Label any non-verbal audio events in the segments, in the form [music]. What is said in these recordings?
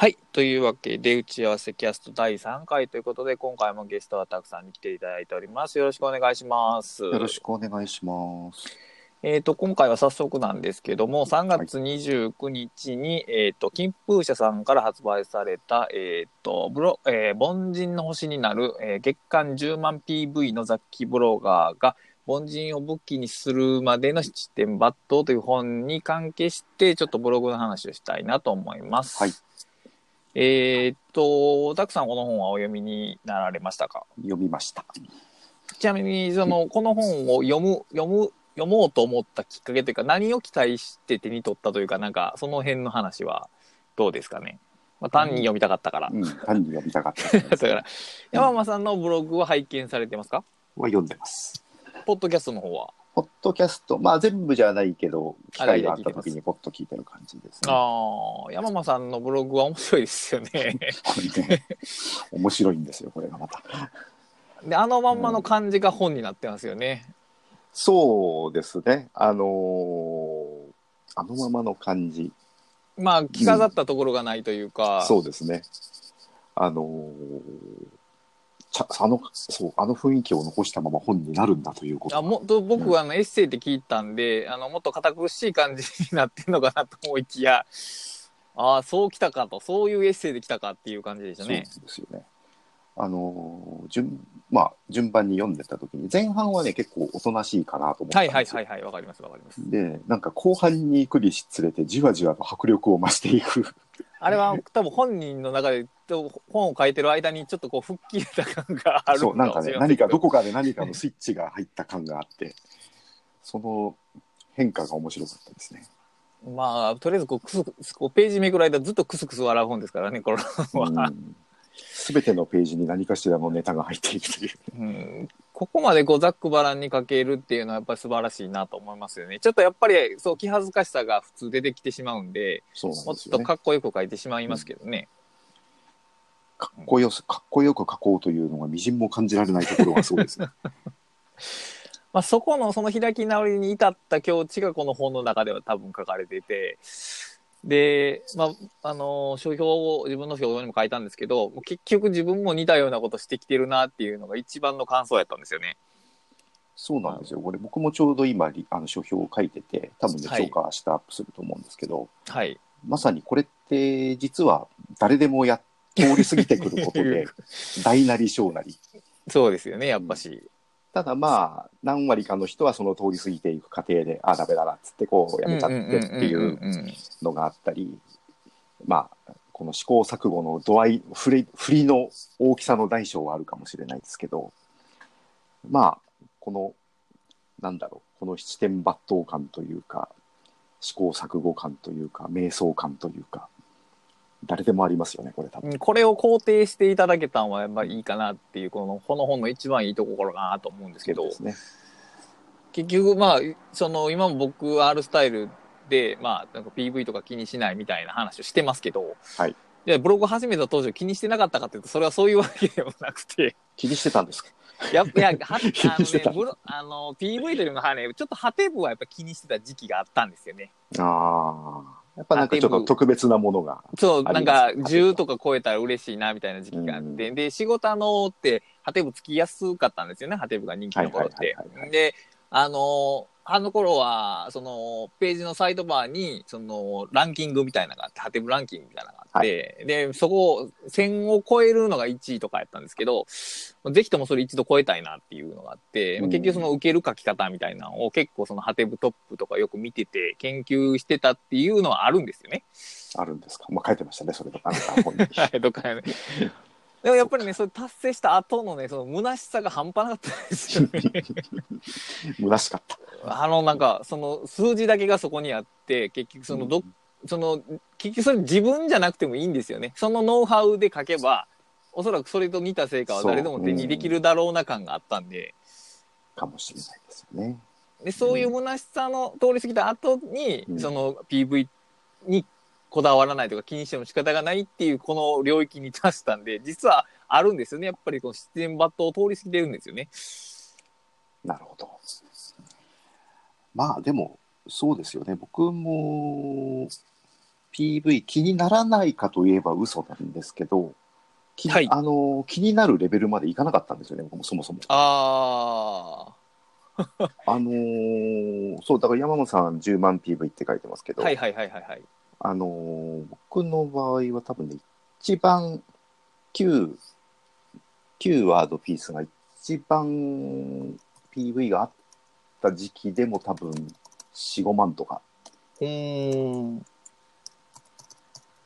はい。というわけで、打ち合わせキャスト第3回ということで、今回もゲストはたくさんに来ていただいております。よろしくお願いします。よろしくお願いします。えっ、と、今回は早速なんですけども、3月29日に、えっ、と、金風社さんから発売された、えっ、と、ブロ、えー凡人の星になる、えー月間10万 PV の雑記ブロガーが、凡人を武器にするまでの七点抜刀という本に関係して、ちょっとブログの話をしたいなと思います。はい。えーっと、たくさんこの本はお読みになられましたか？読みました。ちなみに、その、この本を読む、読む、読もうと思ったきっかけというか、何を期待して手に取ったというか、なんか、その辺の話はどうですかね？まあ、単に読みたかったから。うん、単に読みたかった [laughs] だから、山間さんのブログは拝見されてますか？は読んでます。ポッドキャストの方は？ポッドキャスト、まあ全部じゃないけど、機会があった時にポッと聞いてる感じですね。ああ、山間さんのブログは面白いですよね。これね、面白いんですよ、これがまた。で、あのまんまの感じが本になってますよね。そうですね。あのーあのままの感じ。まあ、着飾ったところがないというか、そうですね。あのーあの、そう、あの雰囲気を残したまま本になるんだということあもっと僕はあのエッセイって聞いたんで、あのもっと堅苦しい感じになってるのかなと思いきや、ああ、そうきたかと、そういうエッセイできたかっていう感じでしたそうね。ですよね。あのー順まあ順番に読んでた時に前半はね結構おとなしいかなと思ったはいんですよ。はいはいはい、わかりますわかります。でなんか後半に行くにつれてじわじわと迫力を増していく [laughs] あれは多分本人の中でと本を書いてる間にちょっとこう吹っ切れた感があるそうなんかね何かどここかで何かのスイッチが入った感があってその変化が面白かったですね。まあ、とりあえずこうクスクスこうページめくる間ずっとクスクス笑う本ですからね、これは。すべてのページに何かしらのネタが入っているという。うんここまでこうざっくばらんに書けるっていうのはやっぱり素晴らしいなと思いますよね。ちょっとやっぱりそう気恥ずかしさが普通出てきてしまうんで、そうなんもっですよね。とかっこよく書いてしまいますけどね。かっこよすかっこよく書こうというのがみじんも感じられないところがそうですね。[laughs] まあそこのその開き直りに至った境地がこの本の中では多分書かれていて、で、まあ、あの、書評を自分の表にも書いたんですけど、結局自分も似たようなことしてきてるなっていうのが一番の感想やったんですよね。そうなんですよ。これ僕もちょうど今リあの書評を書いてて多分ねはい今日か明日アップすると思うんですけど、はい。まさにこれって実は誰でもや通り過ぎてくることで [laughs] 大なり小なりそうですよね、やっぱし。ただまあ何割かの人はその通り過ぎていく過程であダメだなっつってこうやめちゃってっていうのがあったりまあこの試行錯誤の度合い振り振りの大きさの大小はあるかもしれないですけどまあこのなんだろうこの七点抜刀感というか試行錯誤感というか瞑想感というか誰でもありますよねこれ多分。うんこれを肯定していただけたのはやっぱりいいかなっていう、このこの本の一番いいところかなと思うんですけど、ね。結局まあ、その今も僕 R スタイルで、まあ、なんか PV とか気にしないみたいな話をしてますけど、はい。でブログ始めた当初気にしてなかったかというと、それはそういうわけでもなくて、気にしてたんですか？やっぱ、いや、は [laughs] あのね、ブロあの、PV というよりもはね、ちょっとハテ部はやっぱ気にしてた時期があったんですよね。ああ。やっぱなんかちょっと特別なものが。そう、なんか、10とか超えたら嬉しいな、みたいな時期があって、で、仕事あのって、ハテブつきやすかったんですよね、ハテブが人気の頃って。で、あの、あの頃は、その、ページのサイドバーに、その、ランキングみたいなのがあって、ハテブランキングみたいなのがあって、で、そこ、1000を超えるのが1位とかやったんですけど、ぜひともそれ一度超えたいなっていうのがあって、うん結局その受ける書き方みたいなのを結構そのハテブトップとかよく見てて、研究してたっていうのはあるんですよね。あるんですか？まあ書いてましたね、それとか。なんか本に [laughs] はい、どっかね。でもやっぱりね、それ達成した後のね、その虚しさが半端なかったですよね。[laughs] 虚しかった。あの、なんか、その数字だけがそこにあって、結局そのど、その、結局それ自分じゃなくてもいいんですよね。そのノウハウで書けば、おそらくそれと似た成果は誰でも手にできるだろうな感があったんで、かもしれないですよね。で、そういう虚しさの通り過ぎた後に、うんその PV にこだわらないとか気にしても仕方がないっていうこの領域に達したんで、実はあるんですよね。やっぱりこの出演抜刀を通り過ぎてるんですよね。なるほど。まあでも、そうですよね。僕も、PV 気にならないかといえば嘘なんですけど、きはいあの気になるレベルまでいかなかったんですよね、僕もそもそも。あ [laughs] あのーそう、だから山本さん10万 PV って書いてますけあ、ど、はいはいはいはいはい。あのー僕の場合は多分ね、一番旧、旧ワードピースが一番 PV があった時期でも多分4、5万とかえー。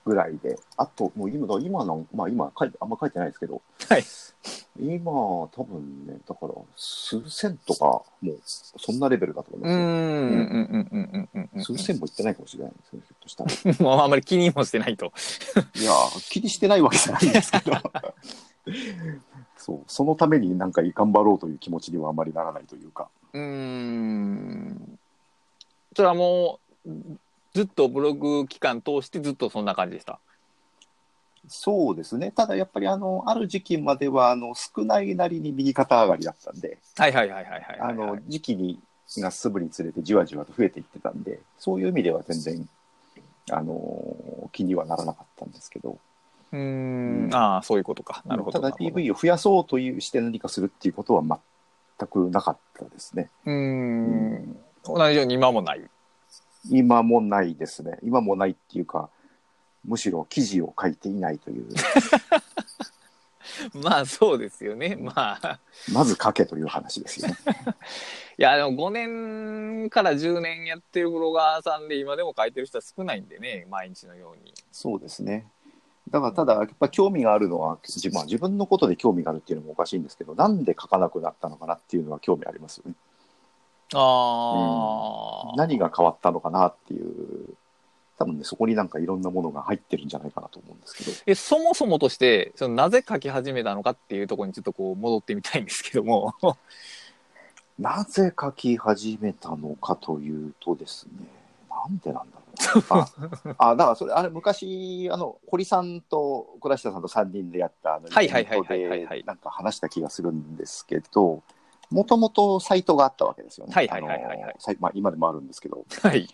ぐらいで、あと、もう今の、今の、まあ今書いて、あんま書いてないですけど、はい。今、多分ね、だから数千とか、もうそんなレベルだと思いうまん。うんうんうんうんうんうん。数千もいってないかもしれないですね、ひょっとしたら。[laughs] もうあんまり気にもしてないと。いや、気にしてないわけじゃないんですけど、そう、そのためになんか頑張ろうという気持ちにはあまりならないというか、うーん。それはもう、ずっとブログ期間通してずっとそんな感じでした？そうですね、ただやっぱりあの、ある時期まではあの少ないなりに右肩上がりだったんで、はいはいはいはいはいはい、あの時期にが進むにつれてじわじわと増えていってたんで、そういう意味では全然、あの気にはならなかったんですけど、うーん。ああ、そういうことか。なるほど。ただ PV を増やそうというして何かするっていうことは全くなかったですね。うーん。同じように今もない。今もないですね。今もないっていうか、むしろ記事を書いていないという、[laughs] まあそうですよね。まあ。まず書けという話ですよね。[laughs] いや、でも5年から10年やってるブロガーさんで今でも書いてる人は少ないんでね、毎日のように。そうですね。だからただ、やっぱ興味があるのは、自まあ、自分のことで興味があるっていうのもおかしいんですけど、なんで書かなくなったのかなっていうのは興味ありますよね。ああ、何が変わったのかなっていう、多分ね、そこになんかいろんなものが入ってるんじゃないかなと思うんですけど。えそもそもとしてそのなぜ書き始めたのかっていうところにちょっとこう戻ってみたいんですけども。[laughs] なぜ書き始めたのかというとですね、なんでなんだろう。[laughs] な。あ、あだからそれ、あれ、昔、あの、堀さんと倉下さんと3人でやった、あの、はいはいはいイベントはい。はいはいでなんか話した気がするんですけど、もともとサイトがあったわけですよね。はいはいはいはいはいまあ、今でもあるんですけど。はい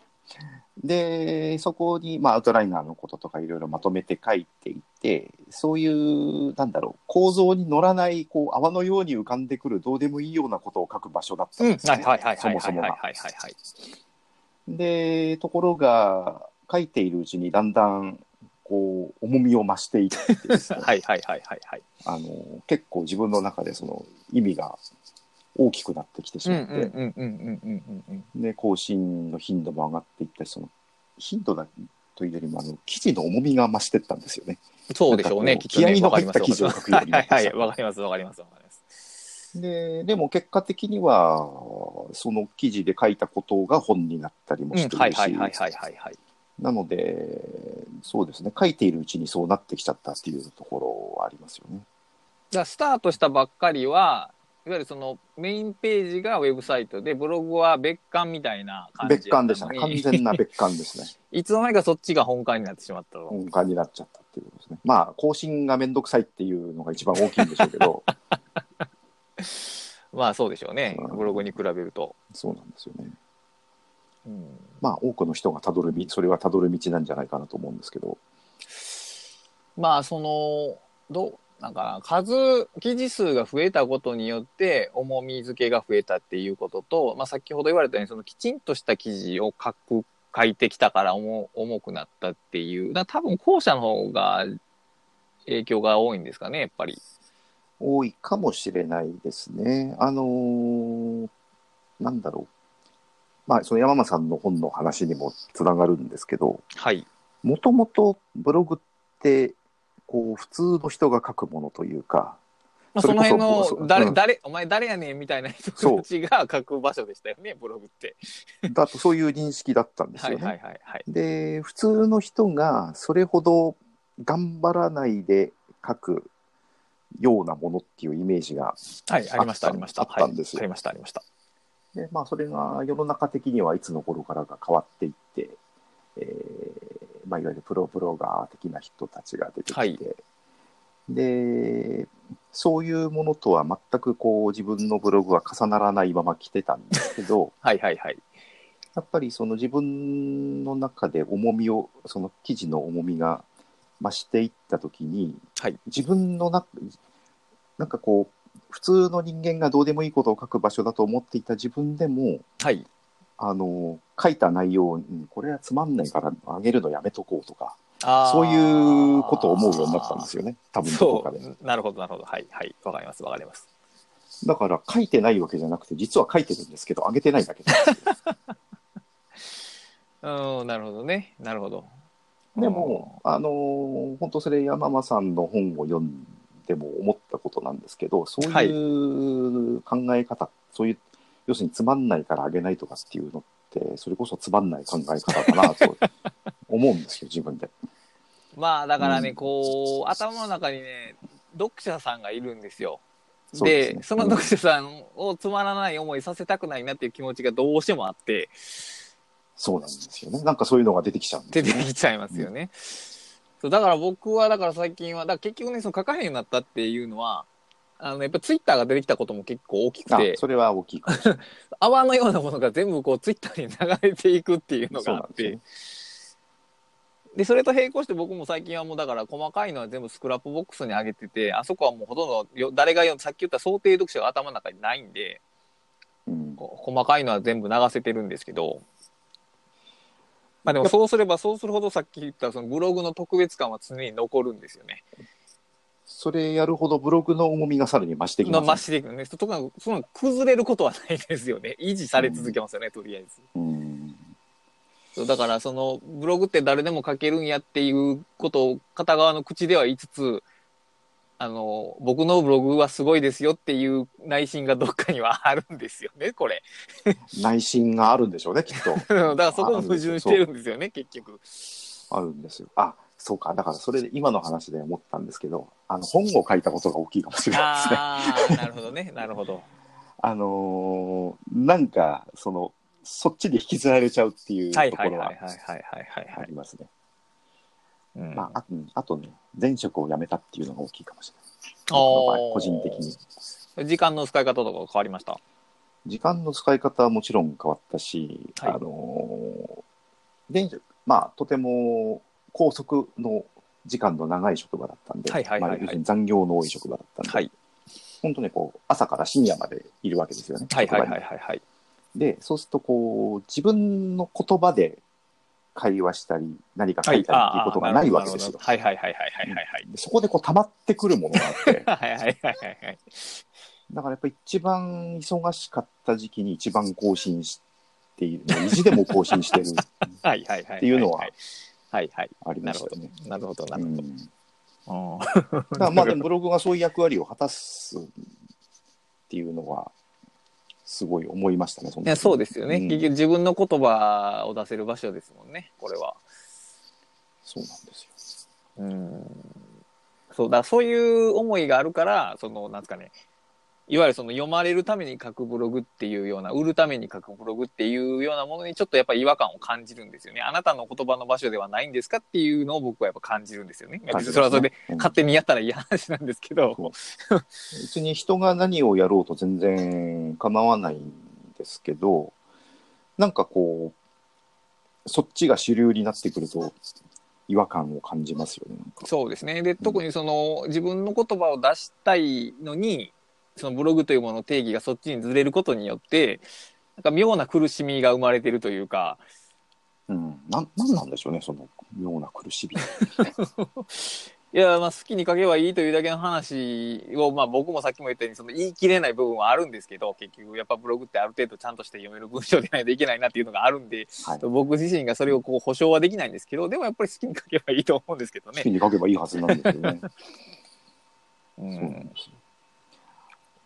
で、そこに、まあ、アウトライナーのこととかいろいろまとめて書いていて、そういう、なんだろう、構造に乗らない、こう、泡のように浮かんでくる、どうでもいいようなことを書く場所だったうんんですよね。はいはいはいはいはいそもそもが。はいはいはいで、ところが、書いているうちにだんだん、こう、重みを増していってね [laughs] はいはいはいはいはいあの、結構自分の中でその意味が大きくなってきてしうんまって、更新の頻度も上がっていったり、その、頻度だというよりも、あの、記事の重みが増してったんですよね。そうでしょうね。気合のわかります。入った記事を書くようになってきたはいはいはい。わかりますわかりますわかります。で、でも結果的には、その記事で書いたことが本になったりもうんしてるし、はいはいはいはいはいはい。なので、そうですね、書いているうちにそうなってきちゃったっていうところはありますよね。じゃあスタートしたばっかりはいわゆるそのメインページがウェブサイトでブログは別館みたいな感じ別館でしたね。完全な別館ですね。[laughs] いつの間にかそっちが本館になってしまったと。本館になっちゃったっていうことですね。まあ、更新がめんどくさいっていうのが一番大きいんでしょうけど、[laughs] まあそうでしょうねうんブログに比べると。そうなんですよね。うんまあ、多くの人がたどる道、それはたどる道なんじゃないかなと思うんですけど、まあそのどうなんかな数記事数が増えたことによって重み付けが増えたっていうことと、まあ、先ほど言われたようにそのきちんとした記事を書く書いてきたから重重くなったっていうだ多分後者の方が影響が多いんですかねやっぱり。多いかもしれないですね。あのーなんだろう。まあ、その山間さんの本の話にもつながるんですけど、はい、もともとブログって、こう、普通の人が書くものというか、まあ、その辺の誰、うん誰お前誰やねんみたいな人たちが書く場所でしたよねブログって。だとそういう認識だったんですはいよね。はいはいはい。で、普通の人がそれほど頑張らないで書くようなものっていうイメージが、はい、ありましたありました。あったんですよはい、ありましたありました。でまあ、それが世の中的にはいつの頃からか変わっていって、えーまあ、いわゆるプロブロガー的な人たちが出てきて、はいで、そういうものとは全くこう自分のブログは重ならないまま来てたんですけど、[laughs] はいはいはい。やっぱりその自分の中で重みをその記事の重みが増していった時に、はい自分のななんかこう普通の人間がどうでもいいことを書く場所だと思っていた自分でもはい。あの書いた内容にこれはつまんないからあげるのやめとこうとかそういうことを思うようになったんですよね多分どこそかでう。なるほど、なるほど。はい、はい。わかります、わかります。だから書いてないわけじゃなくて実は書いてるんですけどあげてないだけなんですよ [laughs] うん、なるほどね。なるほど。でも、あのー本当それ山間さんの本を読んでも思ったことなんですけどそういう考え方、そういう要するにつまんないからあげないとかっていうのってそれこそつまんない考え方だなと思うんですよ自分で。[laughs] まあ、だからね、うんこう、頭の中にね、読者さんがいるんですよ。そうですねでその読者さんをつまらない思いさせたくないなっていう気持ちがどうしてもあって、そうなんですよね。なんかそういうのが出てきちゃうんですよね。出てきちゃいますよね。そうだから僕は、だから最近は、だから結局ね、その書かへんようになったっていうのは、あの、やっぱツイッターが出てきたことも結構大きくあて、それは大きい。[laughs] 泡のようなものが全部こうツイッターに流れていくっていうのがあってでそれと並行して僕も最近はもうだから細かいのは全部スクラップボックスに上げてて、あそこはもうほとんどよ誰が読んさっき言った想定読者が頭の中にないんで、うん細かいのは全部流せてるんですけど、まあでもそうすればそうするほどさっき言ったそのブログの特別感は常に残るんですよね。それやるほどブログの重みがさらに増してきます、増していくね。とかその崩れることはないですよね。維持され続けますよね、とりあえず。うんそうだからそのブログって誰でも書けるんやっていうことを片側の口では言いつつあの僕のブログはすごいですよっていう内心がどっかにはあるんですよねこれ内心があるんでしょうね、きっと。[laughs] だからそこも矛盾してるんですよね結局あるんですよ。あ、そうか。だからそれで今の話で思ったんですけど、あの本を書いたことが大きいかもしれないですね。なるほどね [laughs] なるほどあのーなんか、その、そっちで引きずられちゃうっていうとはいころははいはいはいはいはいはいあはいりますね。うんまあ、あうんあとね、前職を辞めたっていうのが大きいかもしれない。個人的に。時間の使い方とか変わりました？時間の使い方はもちろん変わったし、はいあのー前職まあ、とても高速の時間の長い職場だったんで、はいはいはいはい。まあ要するに残業の多い職場だったんで、はい。本当にこう朝から深夜までいるわけですよね。はいはいはいはいはい。で、そうするとこう、自分の言葉で会話したり、何か書いたりっていうことがないわけですよ。はい。はいはいはいはいはいはいでそこでこう溜まってくるものがあって、[laughs] はいはいはいはいはいだからやっぱり一番忙しかった時期に一番更新している、もう意地でも更新してる、はいはいはい。っていうのははいはい。ありなるほどましたね。。なるほど、なるほど。うん、うんだからまあでも [laughs] ブログがそういう役割を果たすっていうのは、すごい思いましたね、そいやそうですよね、うん結局自分の言葉を出せる場所ですもんね、これは。そうなんですよ。うん。そうだ、そういう思いがあるから、その、なんですかね、いわゆるその読まれるために書くブログっていうような、売るために書くブログっていうようなものにちょっとやっぱり違和感を感じるんですよね。あなたの言葉の場所ではないんですかっていうのを僕はやっぱ感じるんですよね。[laughs] 別にそれはそれでうん勝手にやったらいい話なんですけど。[laughs] 別に人が何をやろうと全然構わないんですけど、なんかこう、そっちが主流になってくると、違和感を感じますよね。そうですね。で、特にその、自分の言葉を出したいのに、そのブログというものの定義がそっちにずれることによって、なんか妙な苦しみが生まれてるというか、うん、なんなんなんでしょうね、その妙な苦しみ。[laughs] いや、まあ好きに書けばいいというだけの話を、まあ僕もさっきも言ったように、その言い切れない部分はあるんですけど、結局やっぱブログってある程度ちゃんとして読める文章でないといけないなっていうのがあるんで、はい、僕自身がそれをこう保証はできないんですけど、でもやっぱり好きに書けばいいと思うんですけどね好き。に書けばいいはずなんですよね。[laughs] うそうなんん。ですよ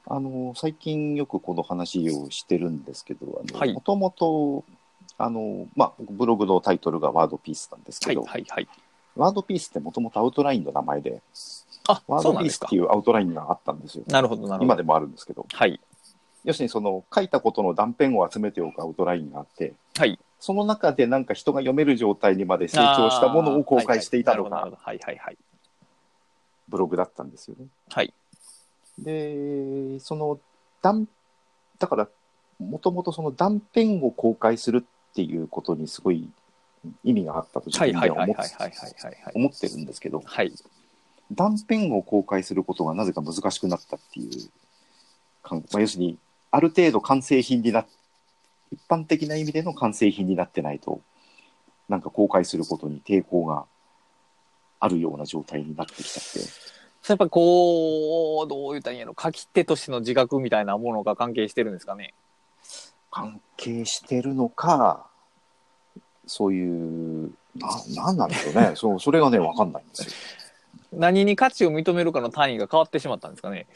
あの最近よくこの話をしてるんですけど、はいもともとあの、まあ、ブログのタイトルがワードピースなんですはいけど、はいはい。ワードピースってもともとアウトラインの名前で、あ、ワードピースって。いうアウトラインがあったんですよ。なるほどなるほど。今でもあるんですけど、はい。要するにその書いたことの断片を集めておくアウトラインがあって、はい。その中でなんか人が読める状態にまで成長したものを公開していたのが。ブログだったんですよね。はい。で、その断、だから、もともとその断片を公開するっっていうことにすごい意味があったと自はい分では思ってるんですけどはい。断片を公開することがなぜか難しくなったっていう感、まあ、要するにある程度完成品にな一般的な意味での完成品になってないとなんか公開することに抵抗があるような状態になってきちゃってやっぱこう、どう言ったらいいんやろ、書き手としての自覚みたいなものが関係してるんですかね？関係してるのかそういうななんなんでしょうね [laughs] そうそれがね分かんないんですよ。何に価値を認めるかの単位が変わってしまったんですかね？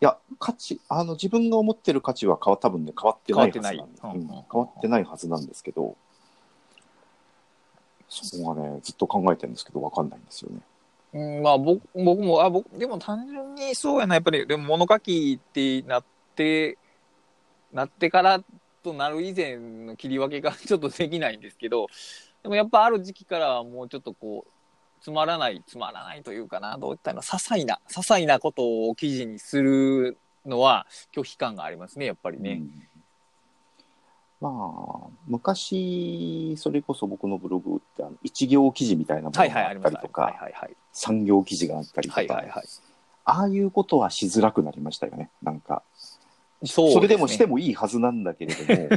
いや、価値、あの、自分が思ってる価値は変わ、多分ね、変わってないはずなん変わってないうんうんうん変わってないはずなんですけど、そこがね、ずっと考えてるんですけど、わかんないんですよね。うん、まあ僕も、あ僕でも単純にそうやな、やっぱり、でも物書きってなって、なってからとなる以前の切り分けが [laughs] ちょっとできないんですけど、でもやっぱある時期からはもうちょっとこう、つまらない、つまらないというかな、どういったら、些細な、些細なことを記事にするのは拒否感がありますね、やっぱりね。うんまあ、昔、それこそ僕のブログって、あの一行記事みたいなものがあ。ったりとか。産業記事があったりとか。ああいうことはしづらくなりましたよね。なんか、そうそれでもしてもいいはずなんだけれども、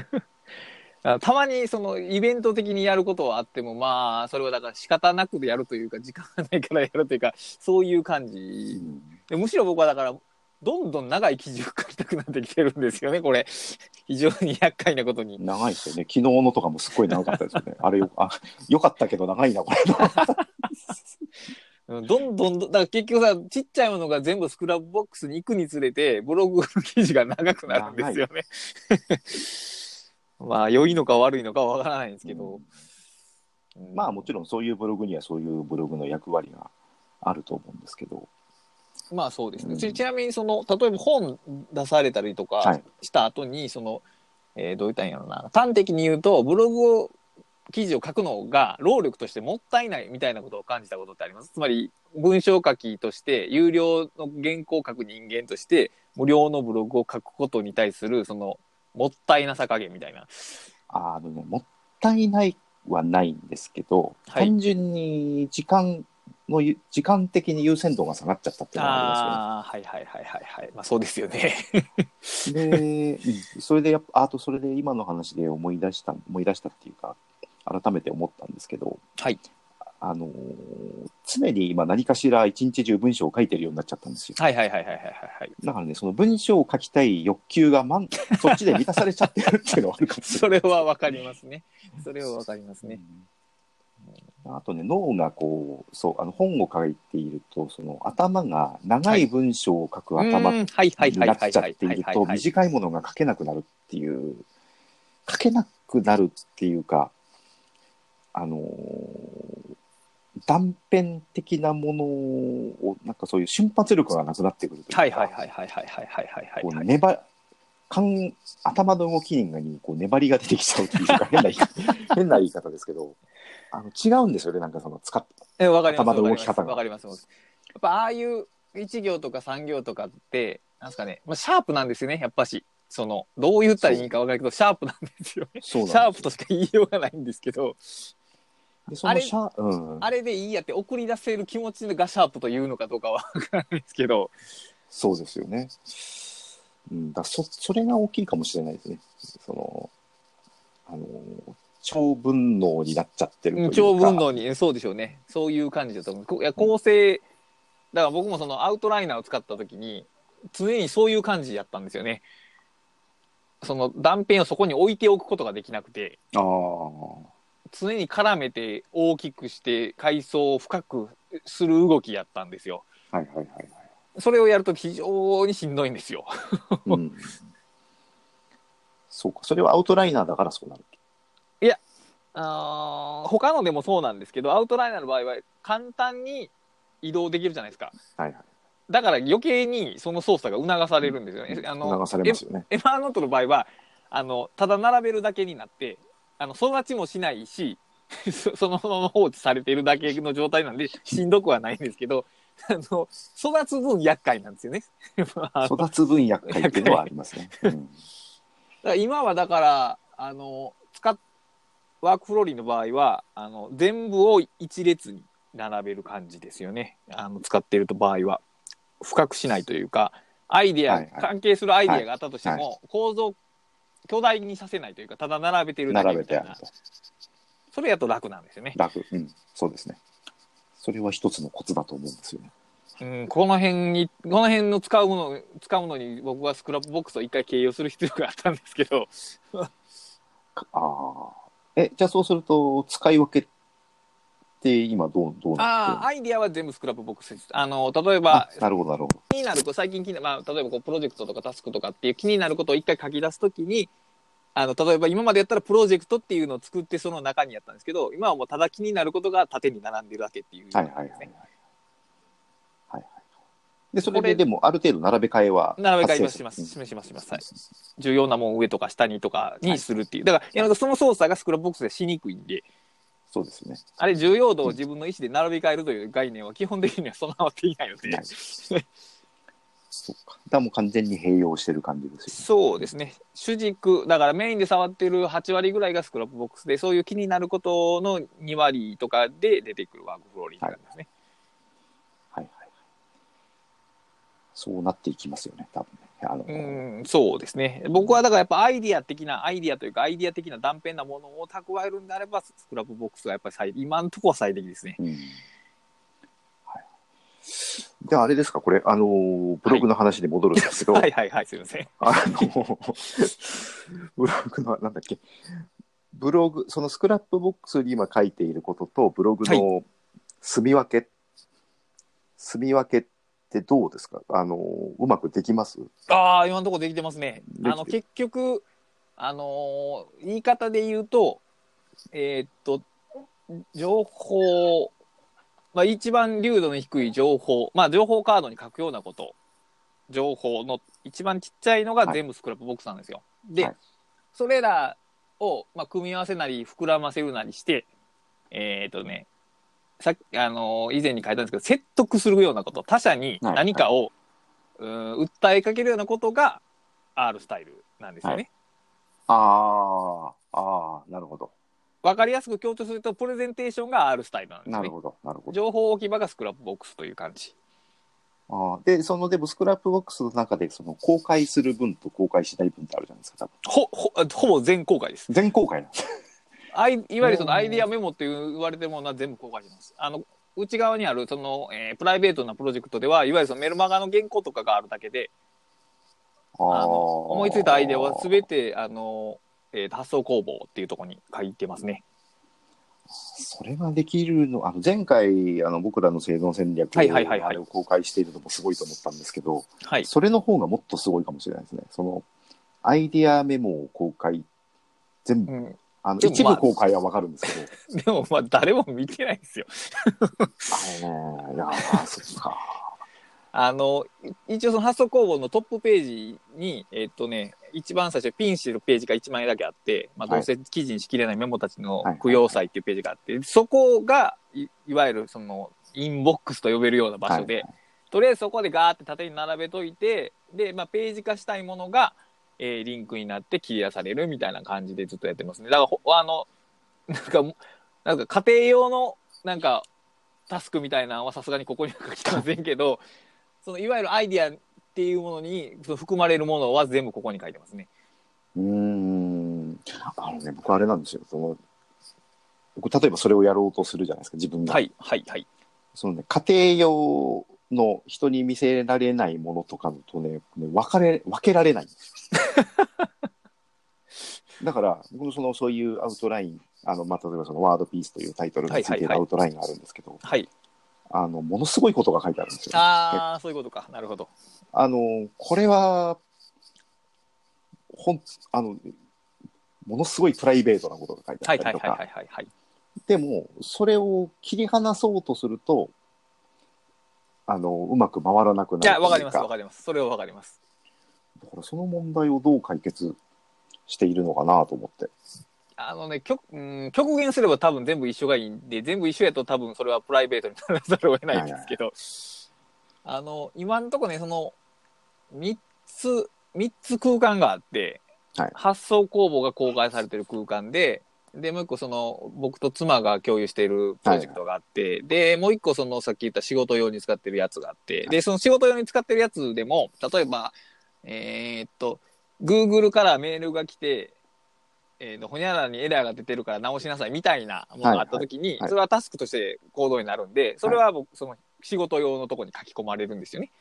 [laughs] あたまにそのイベント的にやることはあってもまあそれはだから仕方なくでやるというか時間がないからやるというかそういう感うじんでむしろ僕はだからどんどん長い記事を書きたくなってきてるんですよねこれ [laughs] 非常に厄介なことに長いですよね。昨日のとかもすっごい長かったですよね。[laughs] あれよ、あ、よかったけど長いな、これ。う [laughs] んどんどんどんだから結局さちっちゃいものが全部 Scrapbox に行くにつれてブログの記事が長くなるんですよねまあ良いのか悪いのかはわからないんですけど、うんまあもちろんそういうブログにはそういうブログの役割があると思うんですけど。まあそうですね。うん。ちちなみにその例えば本出されたりとはかい。した後にその、えーどういったんやろな。端的に言うとブログを記事を書くのが労力としてもったいないみたいなことを感じたことってあります。つまり文章書きとして有料の原稿を書く人間として無料のブログを書くことに対するそのもったいなさ加減みたいな。あのね、もったいないはないんですけど、はい。単純に時間のゆ、時間的に優先度が下がっちゃったっていうのがあああーはいはいはいはいはい。まあそうですよね。りますよね。で、うんそれでやっぱ、あとそれで今の話で思い出した、思い出したっていうか、改めて思ったんですけど、はい。あのー常に今何かしら一日中文章を書いてるようになっちゃったんですよ。はいはいはいはいはいはい。だからね、その文章を書きたい欲求が、[laughs] そっちで満たされちゃってるっていうのはあるかもしれそない。れはわかりますね。それはわかりますね。うんあとね、脳がこう、そう、あの本を書いていると、その頭が長い文章を書く頭になっちゃっていると、短いものが書けなくなるっていう、書けなくなるっていうか、あのー断片的なものを、なんかそういう瞬発力がなくなってくるというか、はいはいはいはいはいはいはいはいはい。こはい。う粘感頭の動きにこう粘りが出てきちゃうっていうか変な変な言い方ですけどあの違うんですよねなんかその使っえわかります頭の動き方が。わかりますわかります。やっぱああいう一行とか三行とかってなんですかね、まあシャープなんですよねやっぱし。そのどう言ったらいいかわかるけどシャープなんですよ。シャープとしか言いようがないんですけど、でそのシャうん、あれでいいやって送り出せる気持ちがシャープというのかどうかはわからないですけど、そうですよね、うん、だそそれが大きいかもしれないですね。そのあの超分能になっちゃってるというか長文能にそうでしょうね。そういう感じだと思う。こいや構成だから僕もそのアウトライナーを使った時に常にそういう感じやったんですよね。その断片をそこに置いておくことができなくてああ常に絡めて大きくして階層を深くする動きやったんですよ。はいはいはいはい、それをやると非常にしんどいんですよ。うん、そうかそれはアウトライナーだからそうなるあー他のでもそうなんですけどアウトライナーの場合は簡単に移動できるじゃないですか。はいはいだから余計にその操作が促されるんですよね。あの流されますよねエマーノートの場合はあのただ並べるだけになってあの育ちもしないし [laughs] そそのまま放置されているだけの状態なんでしんどくはないんですけどあの育つ分厄介なんですよね。あのだか育つ分厄介っていうのはありますね、うんら今はだからあの使っワークフローリーの場合はあの全部を一列に並べる感じですよねあの使っていると場合は深くしないというかアイデア、はいはい関係するアイデアがあったとしても、はい構造巨大にさせないというかただ並べてるだけみたいな。それやと楽なんですよね、楽。うん。そうですね。それは一つのコツだと思うんですよね。うん、この辺にこの辺の使うもの使うのに僕はスクラップボックスを一回経由する必要があったんですけどああ。[laughs] え、じゃあそうすると、使い分けって今どう、どうなってああアイデアは全部スクラップボックスですあの例えるばあなるほど、なるほど。気になる最近気にな、まあ、例えばこうプロジェクトとかタスクとかっていう気になることを一回書き出すときにあの例えば今までやったらプロジェクトっていうのを作ってその中にやったんですけど今はもうただ気になることが縦に並んでるだけっていう、はいはいはいはい。はいはい。で、それででも、ある程度並べ替えは並べ替えはします。する。しますします。はい。重要なもん上とか下にとかにするっていう。だからい。やなんかその操作が Scrapbox でしにくいんで。そうですね。あれ重要度を自分の意思で並び替えるという概念は基本的には備わっていないので、そうか。だもう完全に併用してる感じですよそうですね。主軸だからメインで触ってる8割ぐらいがスクラップボックスでそういう気になることの2割とかで出てくるワークフローリングなんですね、ね。はいはいはい。そうなっていきますよね、多分ね。あの、うんそうですね。僕はだからやっぱアイディア的なアイディアというかアイディア的な断片なものを蓄えるんであればスクラップボックスがやっぱり最今のところは最適ですね。うん。はい。じゃああれですか、これ、あのー、ブログの話に戻るんですけど、はい。はいはいすいません。あの、ブログの、なんだっけ、ブログ、その Scrapbox に今書いていることと、ブログの棲み分け、棲み分けってどうですか？あの、うまくできます？ああ今のところできてますね。あの結局あのー言い方で言うとえーっと情報まあ一番流度の低い情報まあ情報カードに書くようなこと。情報の一番ちっちゃいのがはい。全部スクラップボックスなんですよ、で、はい。それらを、まあ、組み合わせなり膨らませるなりしてえーっとねさっきあのー以前に書いたんですけど説得するようなこと他者にはい何かを、うん訴えかけるようなことが R-styleなんですよね。ああ、ああ、なるほど。わかりやすく強調するとプレゼンテーションが R-styleなんですね。なるほど、なるほど。情報置き場がスクラップボックスという感じ。あーで、そのでもスクラップボックスの中で、その公開する分と公開しない分ってあるじゃないですか、多分。ほほほぼ全公開です。全公開なんです。アイいわゆるそのアイディアメモっていう言われてるものは全部公開します。あの内側にあるその、えープライベートなプロジェクトではいわゆるそのメルマガの原稿とかがあるだけでああのー思いついたアイデアは全てあの、えー発想工房っていうところに書いてますね。それができるの、あの前回、あの僕らの生存戦略はいはいはいはいあれを公開しているのもすごいと思ったんですけど、はい。それの方がもっとすごいかもしれないですね。そのアイデアメモを公開、全部、うん、あのでもまあ一部公開はわかるんですけど、[laughs] でもまあ誰も見てないんですよ。あれね、いやー、そっか。[laughs] あのい一応その発想工房のトップページにえっとね一番最初ピンしてるページが1枚だけあって、まあ、はい。どうせ記事にしきれないメモたちのはい。供養祭っていうページがあって、そこがいいわゆるそのインボックスと呼べるような場所で、はいはい。とりあえずそこでガーって縦に並べといてで、まあ、ページ化したいものが、えーリンクになって切り出されるみたいな感じでずっとやってますねだからほあの [laughs] なんかなんか家庭用のなんかタスクみたいなのはさすがにここには書きませんけど [laughs] そのいわゆるアイディアっていうものにその含まれるものは全部ここに書いてますね。うーん。あのね、僕あれなんですよ。その僕、例えばそれをやろうとするじゃないですか、自分が。はいはいはい。そのね、家庭用の人に見せられないものとかとね、ね分かれ、分けられない [laughs] だから、僕もその、そういうアウトライン、あの、まあ、例えばそのワードピースというタイトルについているアウトラインがあるんですけど、はい。あの、ものすごいことが書いてあるんですよ。ああそういうことかなるほど。あの、これは、ほん、あの、ものすごいプライベートなことが書いてあはいったりとかはいはいはい、はいはい。でも、それを切り離そうとすると、あの、うまく回らなくなるいやわかりますわかります。それはわかります。だからその問題をどう解決しているのかなと思って。あのね極うん極限すれば多分全部一緒がいいんで全部一緒やと多分それはプライベートにならざるを得ないんですけど、あの今のところねその3つ三つ空間があって、はい。発想工房が公開されてる空間でで、もう一個その、僕と妻が共有しているプロジェクトがあって、で、もう一個その、さっき言った仕事用に使ってるやつがあって、で、その仕事用に使ってるやつでも、例えば、えーっと、Google からメールが来て、えーと、ほにゃららにエラーが出てるから直しなさいみたいなものがあったときに、はいはいそれはタスクとして行動になるんで、それは僕、その仕事用のとこに書き込まれるんですよね。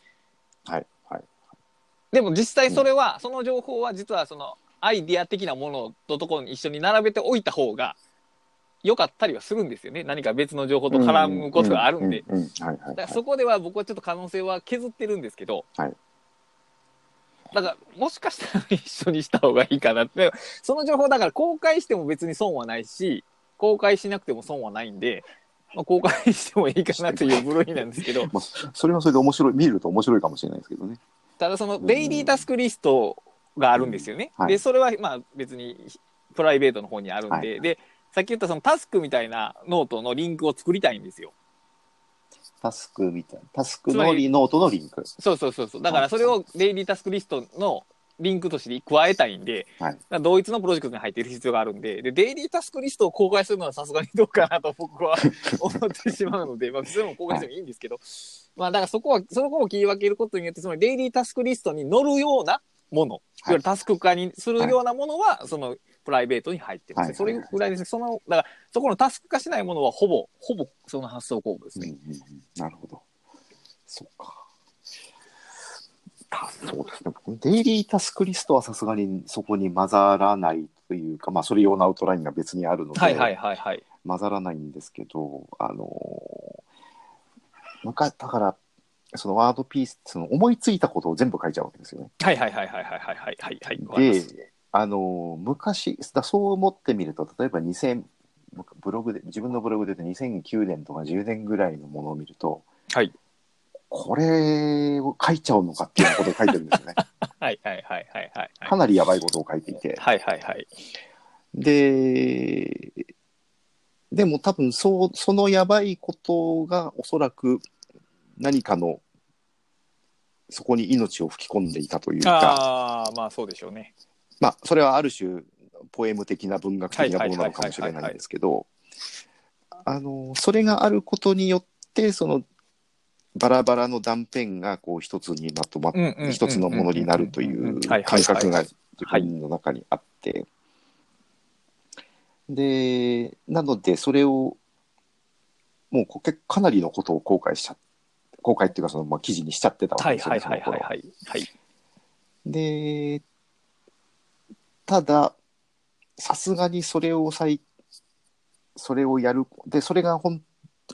はい。はい。でも実際それは、その情報は実はそのアイディア的なものとところに一緒に並べておいた方が良かったりはするんですよね。何か別の情報と絡むことがあるんで。そこでは僕はちょっと可能性は削ってるんですけど、はいだからもしかしたら一緒にした方がいいかなって、その情報だから公開しても別に損はないし、公開しなくても損はないんで、まあ、公開してもいいかなという部類なんですけど、[laughs] まあ、それはそれで面白い、見ると面白いかもしれないですけどね。ただそのデイリータスクリストがあるんですよね。はいで、それはまあ別にプライベートの方にあるんで、はいで、さっき言ったそのタスクみたいなノートのリンクを作りたいんですよ。タスクみたいな。タスクのリノートのリンク。そうそうそうそう。だからそれをデイリータスクリストのリンクとして加えたいんで、はいだから同一のプロジェクトに入っている必要があるんで、で、デイリータスクリストを公開するのはさすがにどうかなと僕は思ってしまうので、[laughs] まあ、それも公開してもいいんですけど、まあ、だからそこは、そこを切り分けることによって、そのデイリータスクリストに載るようなもの、いわゆるタスク化にするようなものは、その、プライベートに入ってます、はいそれぐらいです。その、だから、そこのタスク化しないものは、ほぼ、ほぼ、その発想工具ですね。うんうんうんなるほど。そうか。たそうですね。僕デイリータスクリストはさすがにそこに混ざらないというか、まあ、それ用のアウトラインが別にあるので、はいはいはいはい。混ざらないんですけど、あのー、昔、だから、そのワードピース、その思いついたことを全部書いちゃうわけですよね。はいはいはいはいはいはいはいはい。で、あの昔、だそう思ってみると、例えば2000、ブログで、自分のブログで言うと2009年とか10年ぐらいのものを見ると、はい。これを書いちゃうのかっていうことを書いてるんですよね。はいはいはいはいはい。かなりやばいことを書いていて。はいはいはい。で、でも多分そう、そのやばいことがおそらく何かの、そこに命を吹き込んでいたというか、ああ、まあそうでしょうね。まあ、それはある種、ポエム的な文学的なものなのかもしれないんですけど、あの、それがあることによって、その、バラバラの断片がこう一つにまとまっうんうんうんうん一つのものになるという感覚が自分の中にあって、で、なので、それを、もうこけかなりのことを後悔しちゃ公開っていうかその、まあ、記事にしちゃってたわけですよね、はいはいはいはいはい。はい。で、ただ、さすがにそれを再、それをやる、で、それがほん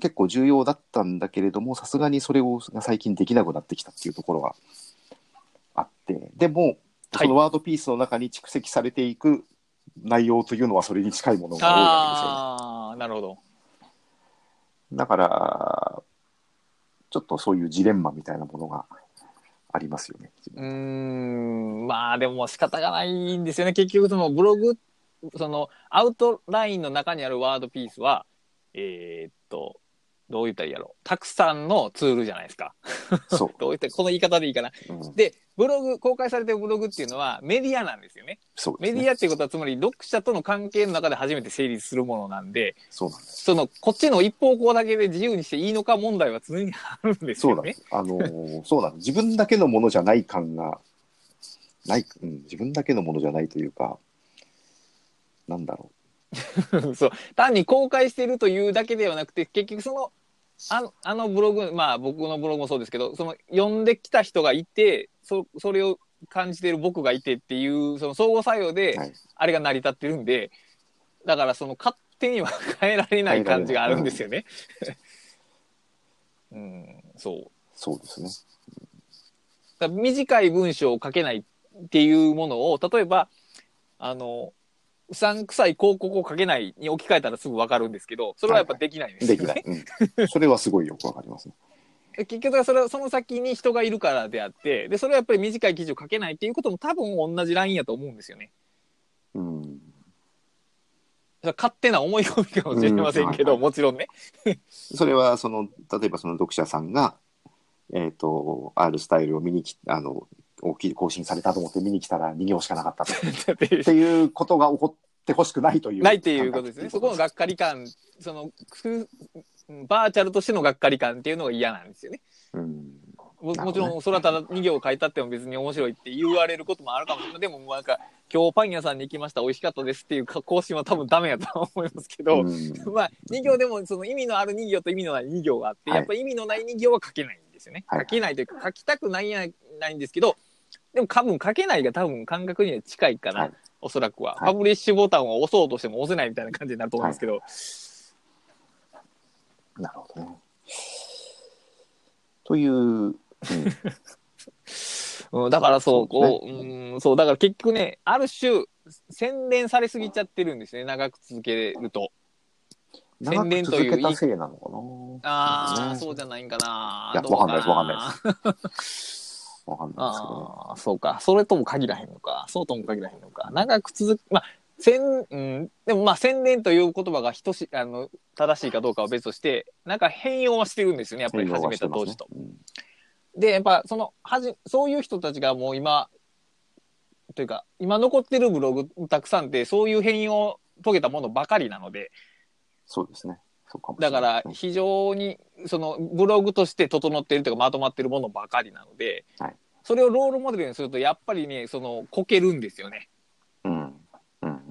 結構重要だったんだけれども、さすがにそれをが最近できなくなってきたっていうところがあって、でも、はいそのワードピースの中に蓄積されていく内容というのはそれに近いものが多いわああ、なるほど。けですよね。だから、ちょっとそういうジレンマみたいなものがありますよね。うん、まあでも仕方がないんですよね。結局そのブログ、そのアウトラインの中にあるワードピースは、えーっと、どう言ったらいいやろたくさんのツールじゃないですか。そう。[laughs] どう言ったらこの言い方でいいかな。うんで、ブログ、公開されてるブログっていうのはメディアなんですよね。そうね。メディアっていうことはつまり読者との関係の中で初めて成立するものなんで、そうなんです。その、こっちの一方向だけで自由にしていいのか問題は常にあるんですよねそうなんで。す。あのーそうなんです。自分だけのものじゃない感が、ない、うん、自分だけのものじゃないというか、なんだろ [laughs] そう単に公開してるというだけではなくて結局そのあのあのブログまあ僕のブログもそうですけどその読んできた人がいてそそれを感じている僕がいてっていうその相互作用う。ではい。あれが成り立ってるんで、だからその勝手には変えられない感じがあるんですよね。うん、そう。そうですね。だ短い文章を書けないっていうものを例えばあのうさんくさい広告を書けないに置き換えたらすぐ分かるんですけどそれはやっぱできないんですよね。できない。うん。それはすごいよくわかりますね。[laughs] 結局はそれはその先に人がいるからであってでそれはやっぱり短い記事を書けないっていうことも多分同じラインやと思うんですよね。うん。勝手な思い込みかもしれませんけど、うんもちろんね。[laughs] それは、その、例えばその読者さんが、えっ、と、R スタイルを見に来、あの、大きい更新されたと思って見に来たら2行しかなかったと。[laughs] だっていうことが起こっってほしくないというないっていうことですね。そこのががっかり感、その、くバーチャルとしてのがっかり感っていうのが嫌なんですよね。うんももちろん、それはただ2行書いたっても別に面白いって言われることもあるかもしれない。でも、なんか、今日パン屋さんに行きました、美味しかったですっていう更新は多分ダメやとは思いますけど、うん [laughs] まあ、2行でもその意味のある2行と意味のない2行があって、はいやっぱり意味のない2行は書けないんですよね。はい書けないというか、書きたくないやないんですけど、でも多分書けないが多分感覚には近いかな、はいおそらくは、はいパブリッシュボタンを押そうとしても押せないみたいな感じになると思うんですけど、なるほどね。という、うん [laughs] うん、だからそう、こう、そううん、そう、だから結局ね、ある種、洗練されすぎちゃってるんですね、長く続けると。長く続けたせいなのかな。ああ、ねそうじゃないんかな。いやわかんないですわかんないです。わかんないですけど。ああ、そうか。それとも限らへんのか。そうとも限らへんのか。長く続く、まあ、宣、うん、でもまあ宣伝という言葉が等しあの正しいかどうかは別として、なんか変容はしてるんですよね、やっぱり始めた当時と。うんで、やっぱその、はじ、そういう人たちがもう今、というか、今残ってるブログたくさんって、そういう変容を遂げたものばかりなので、そうですね。だから非常にそのブログとして整っているというかまとまっているものばかりなので、はいそれをロールモデルにするとやっぱりねそのこけるんですよね。うん。うん。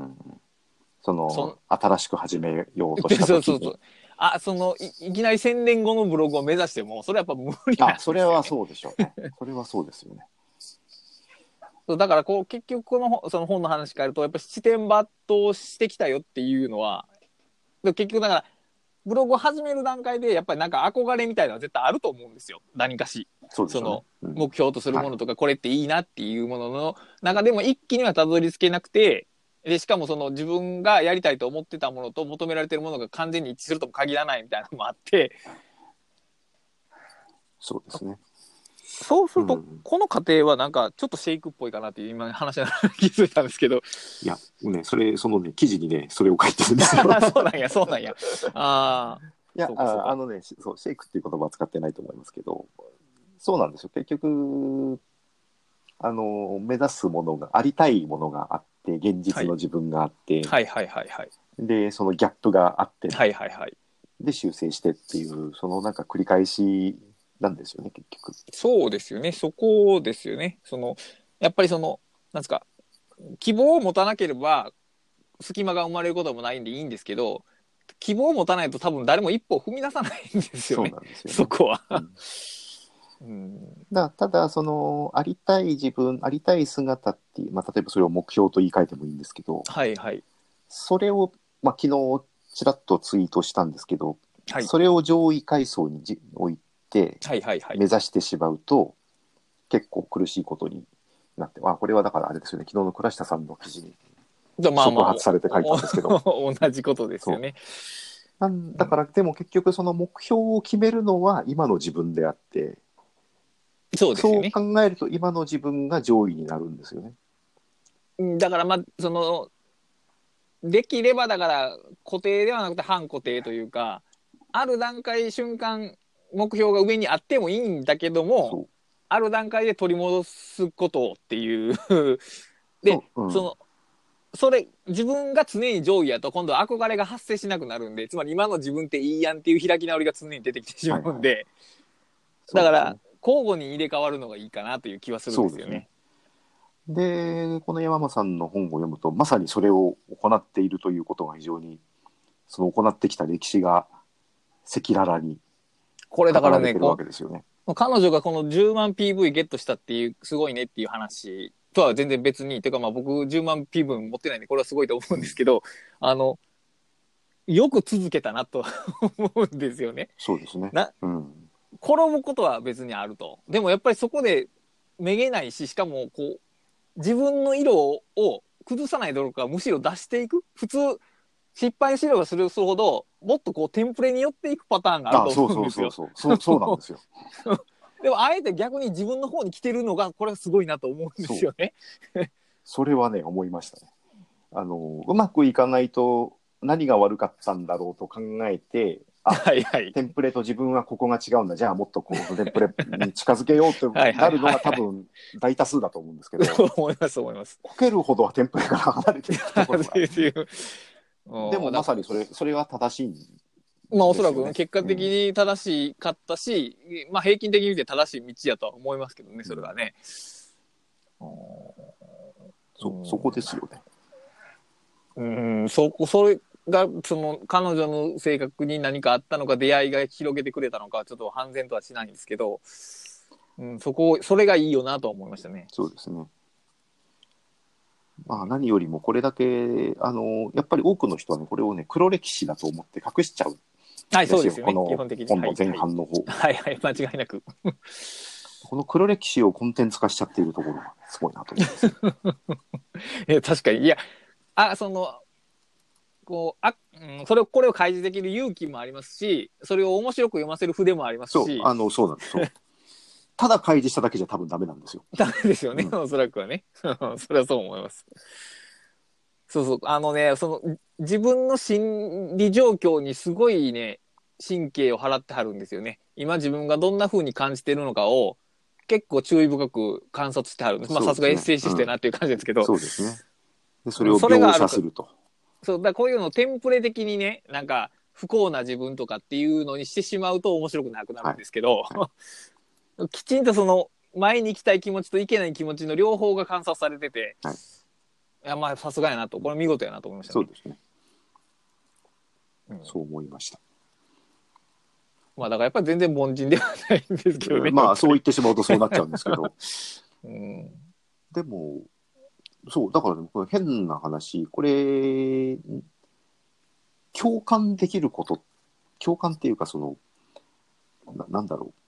そのそ新しく始めようとした時にそうそうそう。あそのいいきなり1000年後のブログを目指してもそれはやっぱ無理なんねそれはそうでしょうね。それはそうですよね。そうだからこう結局この本その本の話変えるとやっぱ七点抜刀してきたよっていうのはで結局だからブログを始める段階でやっぱりなんか憧れみたいなのは絶対あると思うんですよ何かし。そうですよね。うん目標とするものとか、これっていいなっていうものの中でも一気にはたどり着けなくて、で、しかもその自分がやりたいと思ってたものと求められてるものが完全に一致するとも限らないみたいなのもあって、そうですね。そうするとうん、この過程はなんかちょっとシェイクっぽいかなっていう今話しながら気づいたんですけど、いや、ね、それ、そのね、記事にね、それを書いてるんですよ。[laughs] そうなんや、そうなんや。ああ、いやああのねしそうシェイクっていう言葉は使ってないと思いますけどそうなんですよ結局あの目指すものがありたいものがあって現実の自分があって、はいはいはいはい。でそのギャップがあって、はいはいはい。で修正してっていうそのなんか繰り返しなんですよね結局。そうですよね。そこですよね。その、やっぱりその、なんですか、希望を持たなければ、隙間が生まれることもないんでいいんですけど、希望を持たないと多分誰も一歩踏み出さないんですよね。なんですよ、ね。そこは。うんうん。だただそのありたい自分ありたい姿っていう、まあ、例えばそれを目標と言い換えてもいいんですけどはいはい。それを、まあ、昨日ちらっとツイートしたんですけど、はい。それを上位階層にじ置いてはいはいはい目。指してしまうと、結構苦しいことになって、あこれはだからあれですよね昨日の倉下さんの記事に触発されて書いたんですけど [laughs] 同じことですよね。なんだからでも結局その目標を決めるのは今の自分であってそうそうですよね。考えると今の自分が上位になるんですよね。うんだからまあ、その、できればだから固定ではなくて反固定というか、ある段階瞬間目標が上にあってもいいんだけども、ある段階で取り戻すことっていう。で、そう。うん。その、それ、自分が常に上位やと今度は憧れが発生しなくなるんで、つまり今の自分っていいやんっていう開き直りが常に出てきてしまうんで、だから、交互に入れ替わるのがいいかなという気はするんですよね。でこの山間さんの本を読むとまさにそれを行っているということが非常にその行ってきた歴史が赤裸々にこれだからね、こ。う彼女がこの10万 PV ゲットしたっていう、すごいねっていう話とは全然別に、ていうかまあ僕10万 PV 持ってないんで、これはすごいと思うんですけど、あの、よく続けたなと思うんですよね。そうですね。なうん、転ぶことは別にあると。でもやっぱりそこでめげないし、しかもこう、自分の色を崩さないどころか、むしろ出していく。普通、失敗しればするほど、もっとこうテンプレに寄っていくパターンがああるとそうそうそう思うんですよ。そうそうそうなんですよ。[laughs] でもあえて逆に自分の方に来てるのが、これはすごいなと思うんですよね。それはね思いましたね。あのうまくいかないと何が悪かったんだろうと考えてはいはい。テンプレと自分はここが違うんだじゃあもっとこうテンプレに近づけようって [laughs] はいはいなるのが多分大多数だと思うんですけどそう [laughs] 思います、思います。こけるほどはテンプレから離れていくところがっていうでもまさにそれそれが正しいんまあおそらく結果的に正しかったし、まあ平均的に見て正しい道やとは思いますけどね、それはね。そそこですよね。うん、そこ、それが、その、彼女の性格に何かあったのか、出会いが広げてくれたのか、ちょっと判然とはしないんですけど、うん、そこ、それがいいよなとは思いましたね。そうですね。まあ何よりもこれだけ、あの、やっぱり多くの人はね、これをね、黒歴史だと思って隠しちゃうんはい。そうですよねこの、基本的に。本の前半の方。はい、はい、はい間違いなく。この黒歴史をコンテンツ化しちゃっているところがすごいなと思います。[laughs] いや、確かに。いや、あ、その、こう、あ、うん、それを、これを開示できる勇気もありますし、それを面白く読ませる筆もありますそうし、、あの、そうなんですよ。ただ開示しただけじゃ多分ダメなんですよ。ダメですよね、うおそらくはね。[laughs] それはそう思います。そうそう、あのね、その、自分の心理状況にすごいね、神経を払ってはるんですよね。今自分がどんな風に感じてるのかを、結構注意深く観察してはるんです。まあ、そうですねさすがエッセイシストやなっていう感じですけど、そうですね。で、それをそれがある描写すると。そう、だからこういうのをテンプレ的にね、なんか、不幸な自分とかっていうのにしてしまうと面白くなくなるんですけど、きちんとその、前に行きたい気持ちと行けない気持ちの両方が観察されてて、はいいや、まあ、さすがやなと、これ見事やなと思いました、ね。そうですね。うんそう思いました。まあ、だからやっぱり全然凡人ではないんですけどね。まあ、そう言ってしまうとそうなっちゃうんですけど。[laughs] うん。でも、そう、だからね、これ変な話、これ、共感できること、共感っていうか、その、ななんだろう。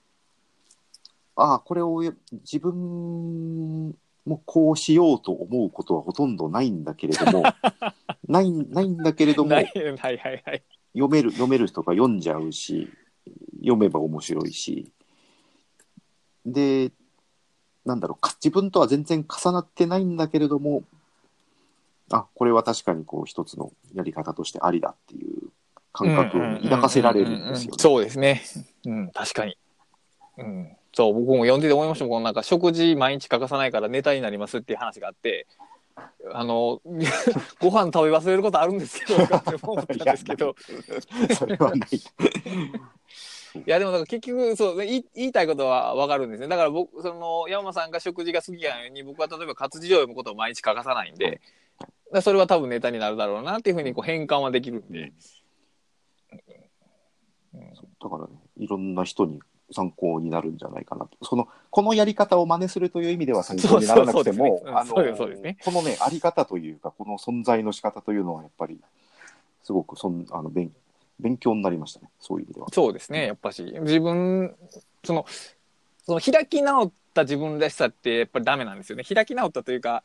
ああ、これを自分もこうしようと思うことはほとんどないんだけれども、[laughs] ないないんだけれどもな、いはいはいはい。読める、読める人が読んじゃうし、読めば面白いし、で、なんだろうか、自分とは全然重なってないんだけれども、あ、これは確かにこう一つのやり方としてありだっていう感覚を抱かせられるんですよね。そうですね。うん、確かに。うん。そう、僕も読んでて思いましたもん。なんか食事毎日欠かさないからネタになりますっていう話があって、あの、[laughs] ご飯食べ忘れることあるんですけど、と [laughs] かって思ったんですけど、それはない。[laughs] いやでもだから結局そう言い言いたいことはわかるんですね。だから僕その山間さんが食事が好きなように僕は例えば活字を読むことを毎日欠かさないんで、それは多分ネタになるだろうなっていうふうにこう変換はできるんで、だからね、いろんな人に参考になるんじゃないかなと。その、このやり方を真似するという意味では参考にならなくても、ね。このね、あり方というか、この存在の仕方というのはやっぱり、すごくそんあの勉勉強になりましたね、そういう意味では。そうですねやっぱし。自分そのその開き直った自分らしさってやっぱりダメなんですよね。開き直ったというか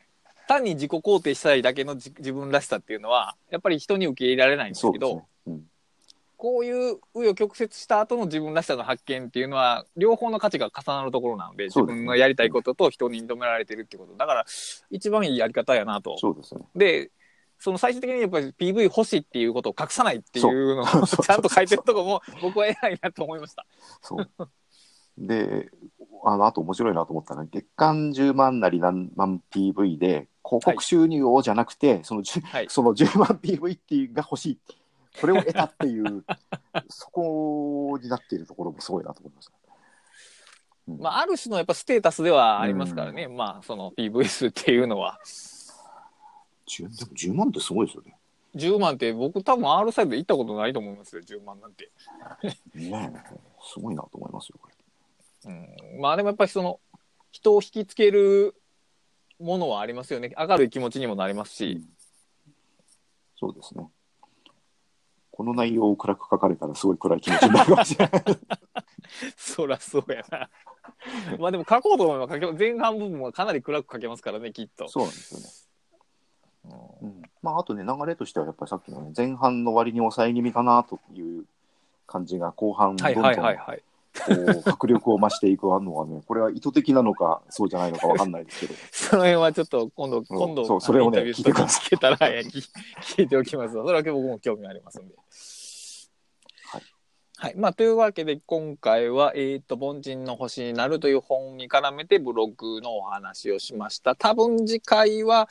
単に自己肯定したいだけの自自分らしさっていうのはやっぱり人に受け入れられないんですけどね。うんこういう紆余曲折した後の自分らしさの発見っていうのは両方の価値が重なるところなので自分のやりたいことと人に認められてるってことだから一番いいやり方やなとそうですね。でその最終的にやっぱり PV 欲しいっていうことを隠さないっていうのをちゃんと書いてるとこも僕は偉いなと思いました。そう。で、あの、あと面白いなと思ったのは、月間10万なり何万 PV で、広告収入をじゃなくて、その10、はいその10万 PV っていうが欲しい。これを得たっていう、そこになっているところもすごいなと思いました。うんまあ、ある種のやっぱステータスではありますからね、まあその PV 数っていうのは。10でも10万ってすごいですよね。10万って僕多分 R サイドで行ったことないと思いますよ、10万なんて。ねえすごいなと思いますよ、これ。うん、まあでもやっぱりその人を引きつけるものはありますよね。明るい気持ちにもなりますし。そうですね。この内容を暗く書かれたらすごい暗い気持ちになるかもしれない。[laughs] そらそうやな。まあでも書こうと思えば書け前半部分はかなり暗く書けますからね、きっと。そうなんですよね。うん、まああとね流れとしてはやっぱりさっきのね前半の割に抑え気味かなという感じが後半どんどんはいはいはいはい。こう迫力を増していくのがねこれは意図的なのかそうじゃないのかわかんないですけど [laughs] その辺はちょっと今度、今度、そうそれをねインタビューとか聞けたら、聞聞いておきますわ。それは僕も興味ありますんで。はい。まあ、というわけで、今回は、えっ、と、凡人の星になるという本に絡めてブログのお話をしました。多分次回は、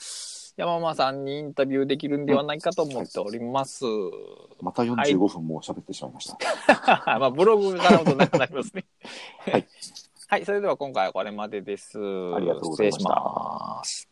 山間さんにインタビューできるんではないかと思っております。また45分も喋ってしまいました。[laughs] まあ、ブログが絡むとなくなりますね。はい。はい。それでは今回はこれまでです。ありがとうございました失礼します。